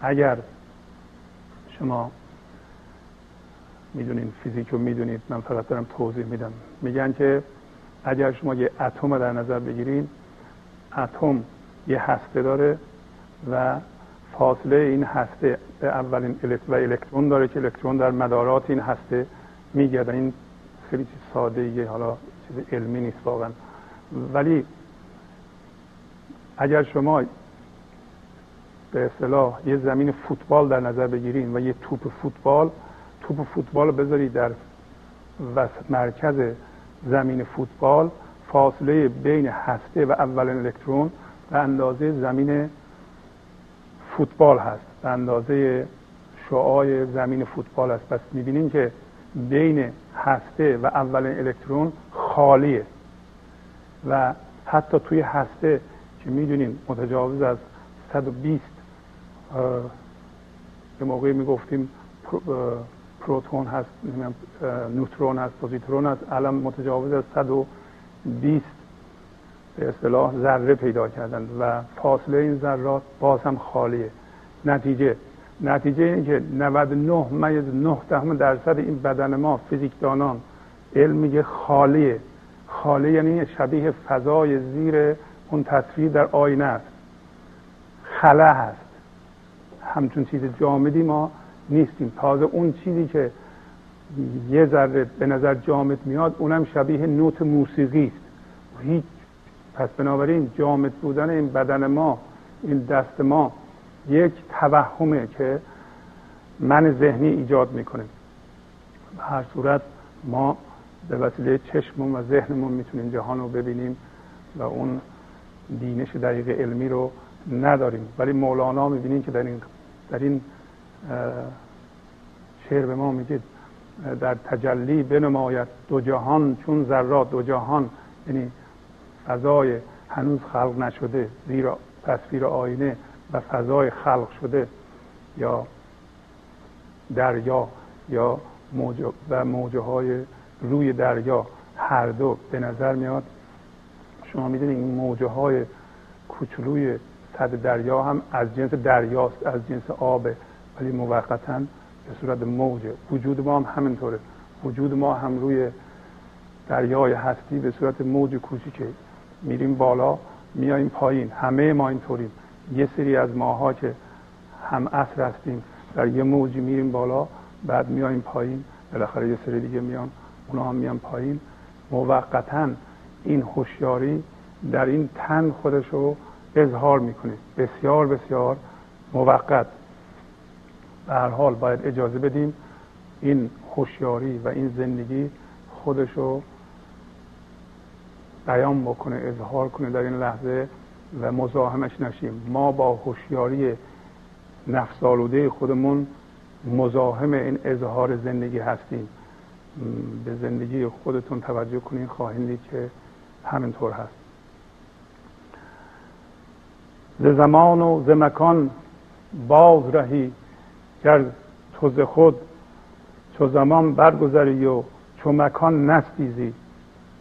اگر شما می‌دونین فیزیک رو می‌دونید من فقط دارم توضیح میدم. میگن که اگر شما یه اتم در نظر بگیرید اتم یه هسته داره و فاصله این هسته اولین و الکترون داره که الکترون در مدارات این هسته میگرده. این خیلی چیز ساده یه حالا چیز علمی نیست واقعا. ولی اگر شما به اصطلاح یه زمین فوتبال در نظر بگیرین و یه توپ فوتبال توپ فوتبال رو بذارید در وسط مرکز زمین فوتبال فاصله بین هسته و اولین الکترون به اندازه زمین فوتبال هست. به اندازه شعای زمین فوتبال است. پس می‌بینیم که بین هسته و اولین الکترون خالیه. و حتی توی هسته که می‌دونیم متجاوز از 120 به موقعی می‌گفتیم پروتون هست نوترون هست پوزیترون هست. الان متجاوز از 120 به اصطلاح ذره پیدا کردن و فاصله این ذرات باز هم خالیه. نتیجه. نتیجه این که 99 میز 9 دهم درصد این بدن ما فیزیکدانان علم میگه خالیه. خالی یعنی شبیه فضای زیر اون تصویر در آینه است. خلا هست. همچون چیز جامدی ما نیستیم. تازه اون چیزی که یه ذره به نظر جامد میاد اونم شبیه نوت موسیقی است. هیچ. پس بنابراین جامد بودن این بدن ما این دست ما یک توهمه که من ذهنی ایجاد می‌کنه. هر صورت ما به وسیله چشممون و ذهنمون می‌تونیم جهان رو ببینیم و اون دینش دقیق علمی رو نداریم. ولی مولانا می‌بینیم که در این در این شعر به ما میگه در تجلی بنماید دو جهان چون ذرات دو جهان یعنی فضای هنوز خلق نشده زیرا تصویر آینه و فضای خلق شده یا دریا یا موجه و موجه های روی دریا هر دو به نظر میاد شما می‌دونید این موجه های کوچولوی صد دریا هم از جنس دریاست از جنس آبه ولی موقتا به صورت موجه وجود ما هم همینطوره. وجود ما هم روی دریای هستی به صورت موج کوچیکه. میریم بالا میاییم پایین همه ما اینطوریم. یه سری از ماها که هم اصر هستیم در یه موجی میریم بالا بعد میاییم پایین بالاخره یه سری دیگه میان اونا هم میان پایین. موقتا این هوشیاری در این تن خودش رو اظهار می‌کنه. بسیار بسیار موقت. به هر حال باید اجازه بدیم این هوشیاری و این زندگی خودش رو بیان بکنه اظهار کنه در این لحظه. و مزاحمش نشیم. ما با هوشیاری نفس آلوده خودمون مزاحم این اظهار زندگی هستیم. به زندگی خودتون توجه کنین خواهید دید که همینطور هست. ز زمان و ز مکان باز رهی گر تو ز خود چو زمان برگذری و چو مکان نستیزی.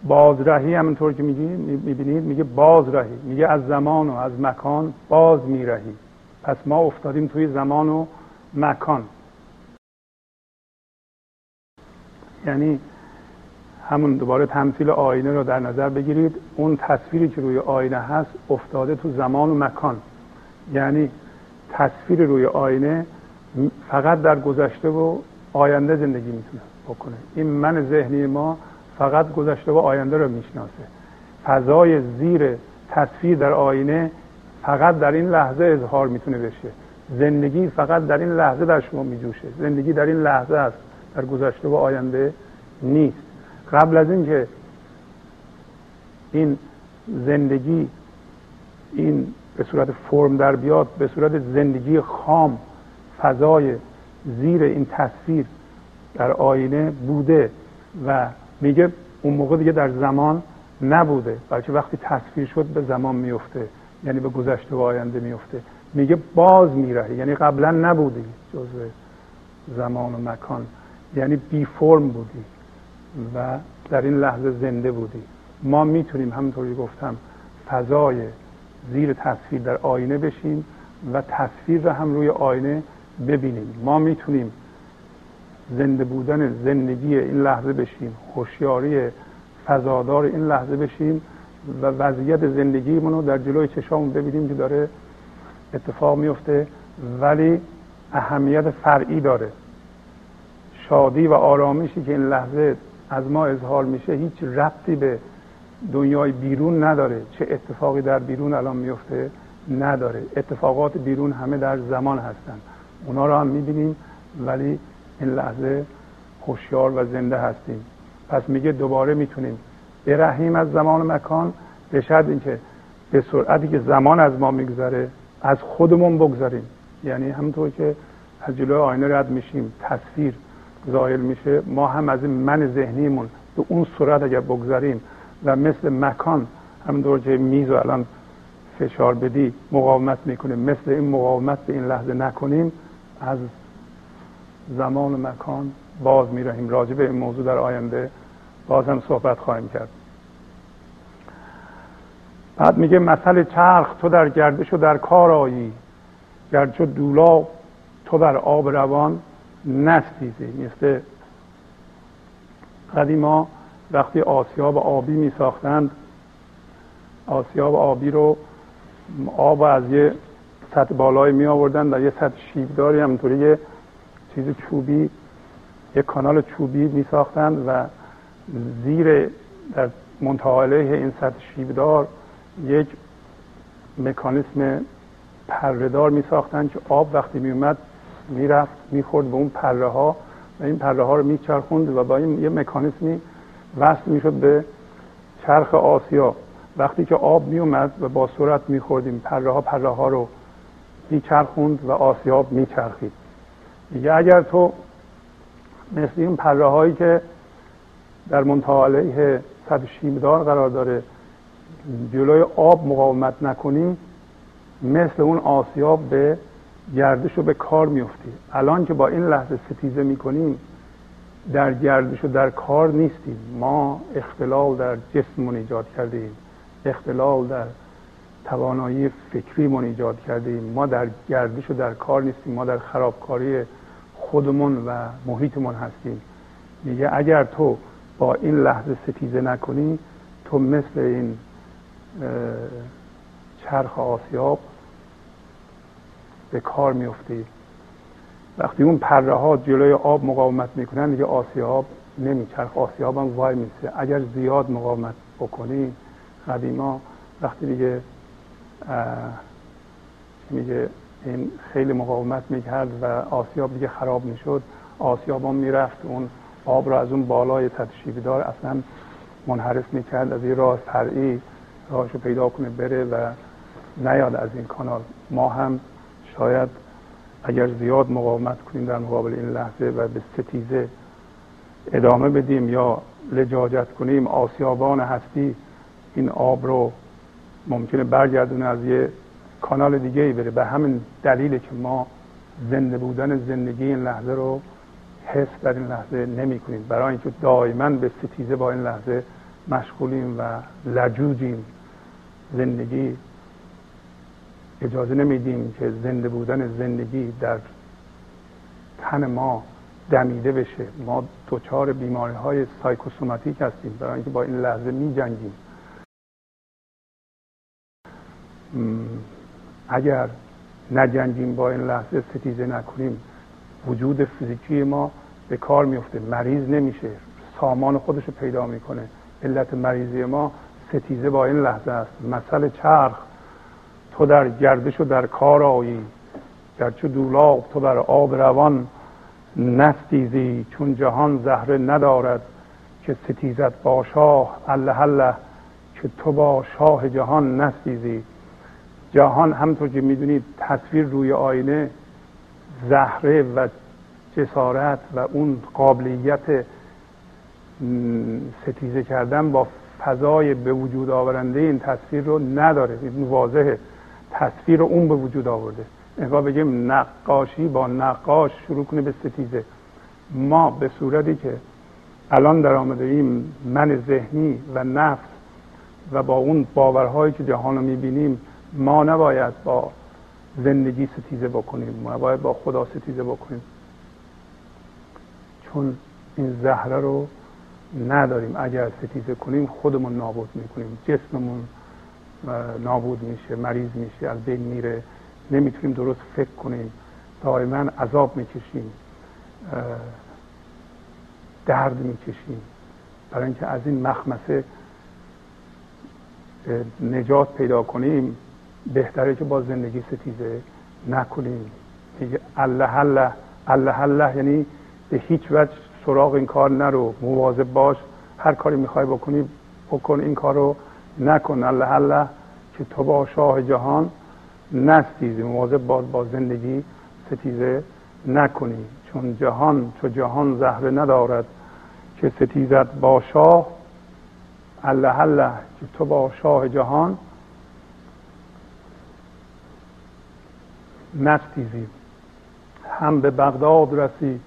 بازرهی همینطور که میگی می‌بینید میگه بازرهی. میگه از زمان و از مکان باز میرهی. پس ما افتادیم توی زمان و مکان. یعنی همون دوباره تمثیل آینه رو در نظر بگیرید. اون تصویری که روی آینه هست افتاده تو زمان و مکان. یعنی تصویر روی آینه فقط در گذشته و آینده زندگی می‌تونه بکنه. این من ذهنی ما فقط گذشته و آینده رو می‌شناسه. فضای زیر تصویر در آینه فقط در این لحظه اظهار می‌تونه بشه. زندگی فقط در این لحظه در شما میجوشه. زندگی در این لحظه است. در گذشته و آینده نیست. قبل از اینکه این زندگی این به صورت فرم در بیاد به صورت زندگی خام فضای زیر این تصویر در آینه بوده و میگه اون موقع دیگه در زمان نبوده. بلکه وقتی تصویر شد به زمان میفته. یعنی به گذشته و آینده میفته. میگه باز میره یعنی قبلا نبودی جزء زمان و مکان. یعنی بی فرم بودی و در این لحظه زنده بودی. ما می‌تونیم همونطوری گفتم فضای زیر تصویر در آینه بشیم و تصویر را هم روی آینه ببینیم. ما می‌تونیم زنده بودن زندگی این لحظه بشیم هوشیاری فضادار این لحظه بشیم و وضعیت زندگیمون رو در جلوی چشامون ببینیم که داره اتفاق میفته. ولی اهمیت فرعی داره. شادی و آرامشی که این لحظه از ما اظهار میشه هیچ ربطی به دنیای بیرون نداره. چه اتفاقی در بیرون الان میفته نداره. اتفاقات بیرون همه در زمان هستن. اونا رو هم می‌بینیم ولی این لحظه هوشیار و زنده هستیم. پس میگه دوباره می‌تونیم برهیم از زمان و مکان به شرط اینکه به سرعتی که زمان از ما میگذره از خودمون بگذاریم. یعنی همونطور که از جلوی آینه رد میشیم تصویر ظاهر میشه ما هم از این من ذهنیمون به اون صورت اگر بگذاریم و مثل مکان همونطور که میز و الان فشار بدی مقاومت می‌کنیم مثل این مقاومت به این لحظه نکنیم از زمان و مکان باز میرهیم. راجع به این موضوع در آینده باز هم صحبت خواهیم کرد. بعد میگه مثل چرخ تو در گردش و در کار آیی گرچه دولا تو بر آب روان نستیزی. مثل قدیما وقتی آسیاب آبی می ساختند آسیاب آبی رو آب از یه سطح بالای می آوردن در یه سطح شیبداری همونطوری یه چیز چوبی یه کانال چوبی می ساختند و زیر در منتحاله این سطح شیبدار یک مکانیسم پردار می ساختن که آب وقتی می اومد می‌رفت می‌خورد به اون پره ها و این پره ها رو میچرخوند و با این یه مکانیسمی وصل می‌شد به چرخ آسیا. وقتی که آب میومد و با سرعت میخوردیم پره ها پره ها رو میچرخوند و آسیاب میچرخید. میگه اگر تو مثل این پره هایی که در منتها علیه صد شیمدار قرار داره جلوی آب مقاومت نکنی مثل اون آسیاب به گردش رو به کار میفتی. الان که با این لحظه ستیزه می‌کنیم در گردش و در کار نیستیم. ما اختلال در جسممون ایجاد کردیم. اختلال در توانایی فکریمون ایجاد کردیم. ما در گردش و در کار نیستیم. ما در خرابکاری خودمون و محیطمون هستیم. میگه اگر تو با این لحظه ستیزه نکنی تو مثل این چرخ آسیاب به کار میفتی. وقتی اون پره ها جلوی آب مقاومت می‌کنن دیگه آسیاب نمیچرخ آسیاب هم وای میسه. اگر زیاد مقاومت بکنی قدیما وقتی دیگه میگه؟ این خیلی مقاومت می‌کرد و آسیاب دیگه خراب می‌شد. آسیاب هم می‌رفت اون آب رو از اون بالای سطح دار اصلا منحرف می‌کرد. از این راه فرعی راهشو پیدا کنه بره و نیاد از این کانال. ما هم شاید اگر زیاد مقاومت کنیم در مقابل این لحظه و به ستیزه ادامه بدیم یا لجاجت کنیم آسیابان هستی این آب رو ممکنه برگردونه از یه کانال دیگه ای بره. به همین دلیل که ما زنده بودن زندگی این لحظه رو حس در این لحظه نمی کنیم برای اینکه دائما به ستیزه با این لحظه مشغولیم و لجوجیم. زندگی اجازه نمیدیم که زنده بودن زندگی در تن ما دمیده بشه. ما دچار بیماری های سایکوسوماتیک هستیم. برای اینکه با این لحظه می جنگیم اگر نجنگیم با این لحظه ستیزه نکنیم. وجود فیزیکی ما به کار میفته. مریض نمیشه. سامان خودش پیدا می‌کنه. علت مریضی ما ستیزه با این لحظه است. مثل چرخ. تو در گردش و در کار آیی. گرچه دولاب تو بر آب روان نستیزی. چون جهان زهره ندارد که ستیزت با شاه. الله الله که تو با شاه جهان نستیزی. جهان همطور که می‌دونید تصویر روی آینه زهره و جسارت و اون قابلیت ستیزه کردن با فضای به وجود آورنده این تصویر رو نداره. این واضحه تصویر رو اون به وجود آورده. انگار بگیم نقاشی با نقاش شروع کنه به ستیزه. ما به صورتی که الان در آمده ایم من ذهنی و نفس و با اون باورهایی که جهان رو می‌بینیم ما نباید با زندگی ستیزه بکنیم ما نباید با خدا ستیزه بکنیم. چون این زهره رو نداریم. اگر ستیزه کنیم خودمون نابود می‌کنیم. جسممون نابود میشه مریض میشه از بین میره. نمی‌تونیم درست فکر کنیم. دائما عذاب می‌کشیم. درد می‌کشیم. برای اینکه از این مخمسه نجات پیدا کنیم. بهتره که با زندگی ستیزه نکنیم. میگه الله الله الله الله یعنی به هیچ وجه سراغ این کار نرو. مواظب باش. هر کاری می‌خوای بکنی بکن این کار رو نکن. الله الله که تو با شاه جهان نستیزی. مواظب باز با زندگی ستیزه نکنی. چون جهان چون جهان زهره ندارد که ستیزت با شاه. الله الله که تو با شاه جهان نستیزی هم به بغداد رسی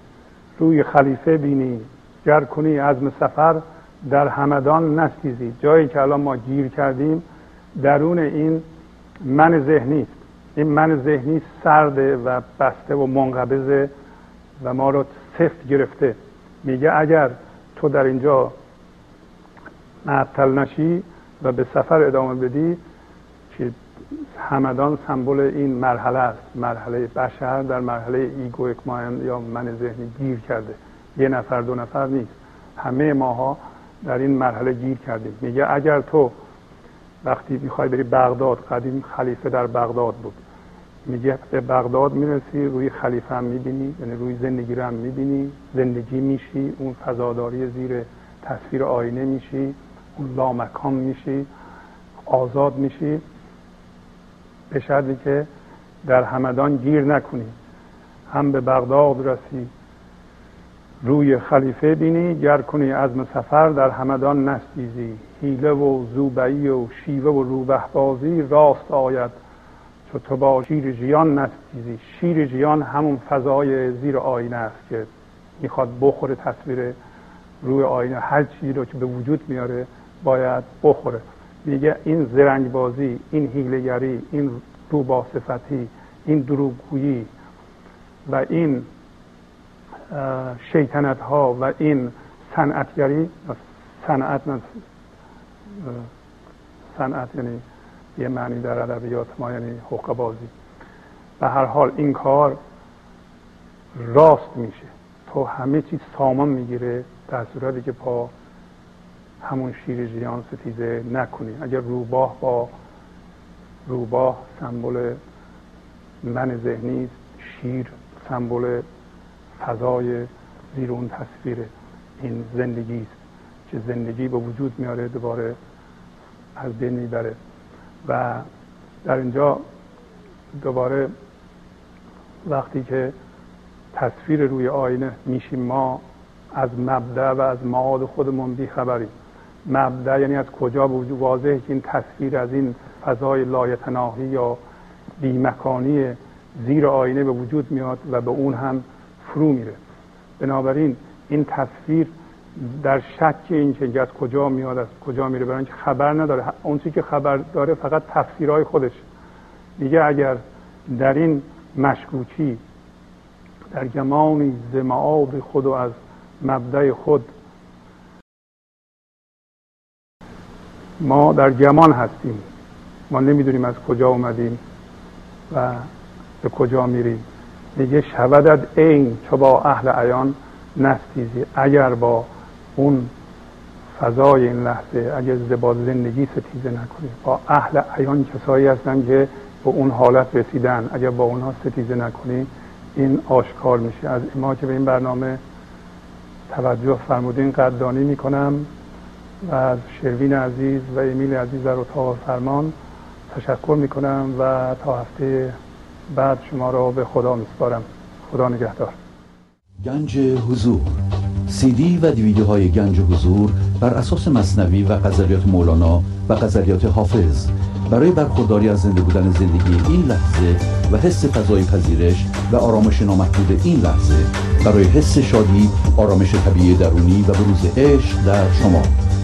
روی خلیفه بینی گر کنی عزم سفر در همدان نستیزی جایی که الان ما گیر کردیم درون این من ذهنی است. این من ذهنی سرده و بسته و منقبضه و ما رو سفت گرفته. میگه اگر تو در اینجا معطل نشی و به سفر ادامه بدی که همدان سمبل این مرحله است. مرحله بشر در مرحله ایگو اکماین یا من ذهنی گیر کرده. یه نفر دو نفر نیست. همه ماها در این مرحله گیر کردیم. میگه اگر تو وقتی می‌خوای بری بغداد قدیم خلیفه در بغداد بود. میگه به بغداد می‌رسی روی خلیفه هم می‌بینی یعنی روی زندگی رو هم می‌بینی. زندگی میشی اون فضاداری زیر تصویر آینه میشی اون لامکان میشی آزاد میشی. به شرطی که در همدان گیر نکنی. هم به بغداد رسی. روی خلیفه بینی گر کنی عزم سفر در همدان نستیزی. حیله و زوبعی و شیوه و روبه بازی راست آید. چو تو با شیر جیان نستیزی. شیر جیان همون فضای زیر آینه است که می‌خواد بخوره تصویر روی آینه. هر چیزی رو که به وجود میاره باید بخوره. میگه این زرنگ بازی این هیلگری این روباسفتی این دروغگویی و این شیطنت ها و این صنعتگری صنعت صنعت یعنی یه معنی در ادبیات ما یعنی حقوق بازی به هر حال این کار راست میشه. تو همه چیز سامان می‌گیره در صورتی که پا همون شیر جیان ستیزه نکنی. اگر روباه با روباه سمبل من ذهنی شیر سمبل فضای زیر تصویر این زندگی است که زندگی به وجود میاره دوباره از بین می‌بره. و در اینجا دوباره وقتی که تصویر روی آینه میشیم ما از مبدع و از معاد خودمون بیخبریم. مبدع یعنی از کجا وجود واضحه که این تصویر از این فضای لایتناهی یا بیمکانی زیر آینه به وجود میاد و به اون هم فرو میره. بنابراین این تصویر در شک این که از کجا میاد از کجا میره برای اینکه خبر نداره. اون که خبر داره فقط تفسیرهای خودش. میگه اگر در این مشکوکی در گمانی زمعاد خود و از مبدع خود ما در گمان هستیم. ما نمی‌دونیم از کجا اومدیم و به کجا میریم. میگه شودد این چو با اهل عیان نستیزی. اگر با اون فضای این لحظه اگر با زندگی ستیزه نکنی. با اهل عیان کسایی هستن که به اون حالت رسیدن. اگر با اونها ستیزه نکنی این آشکار میشه. از ما که به این برنامه توجه فرمودین قدردانی می‌کنم. و از شروین عزیز و امیل عزیز در اتاق فرمان تشکر می‌کنم و تا هفته بعد شما را به خدا میسپارم. خدا نگهدار. گنج حضور. سی دی و دیویدیو های گنج حضور بر اساس مصنوی و قذریات مولانا و قذریات حافظ. برای برخورداری از زنده بودن زندگی این لحظه و حس فضای پذیرش و آرامش نامحدود این لحظه برای حس شادی آرامش طبیعی درونی و بروز عشق در شما.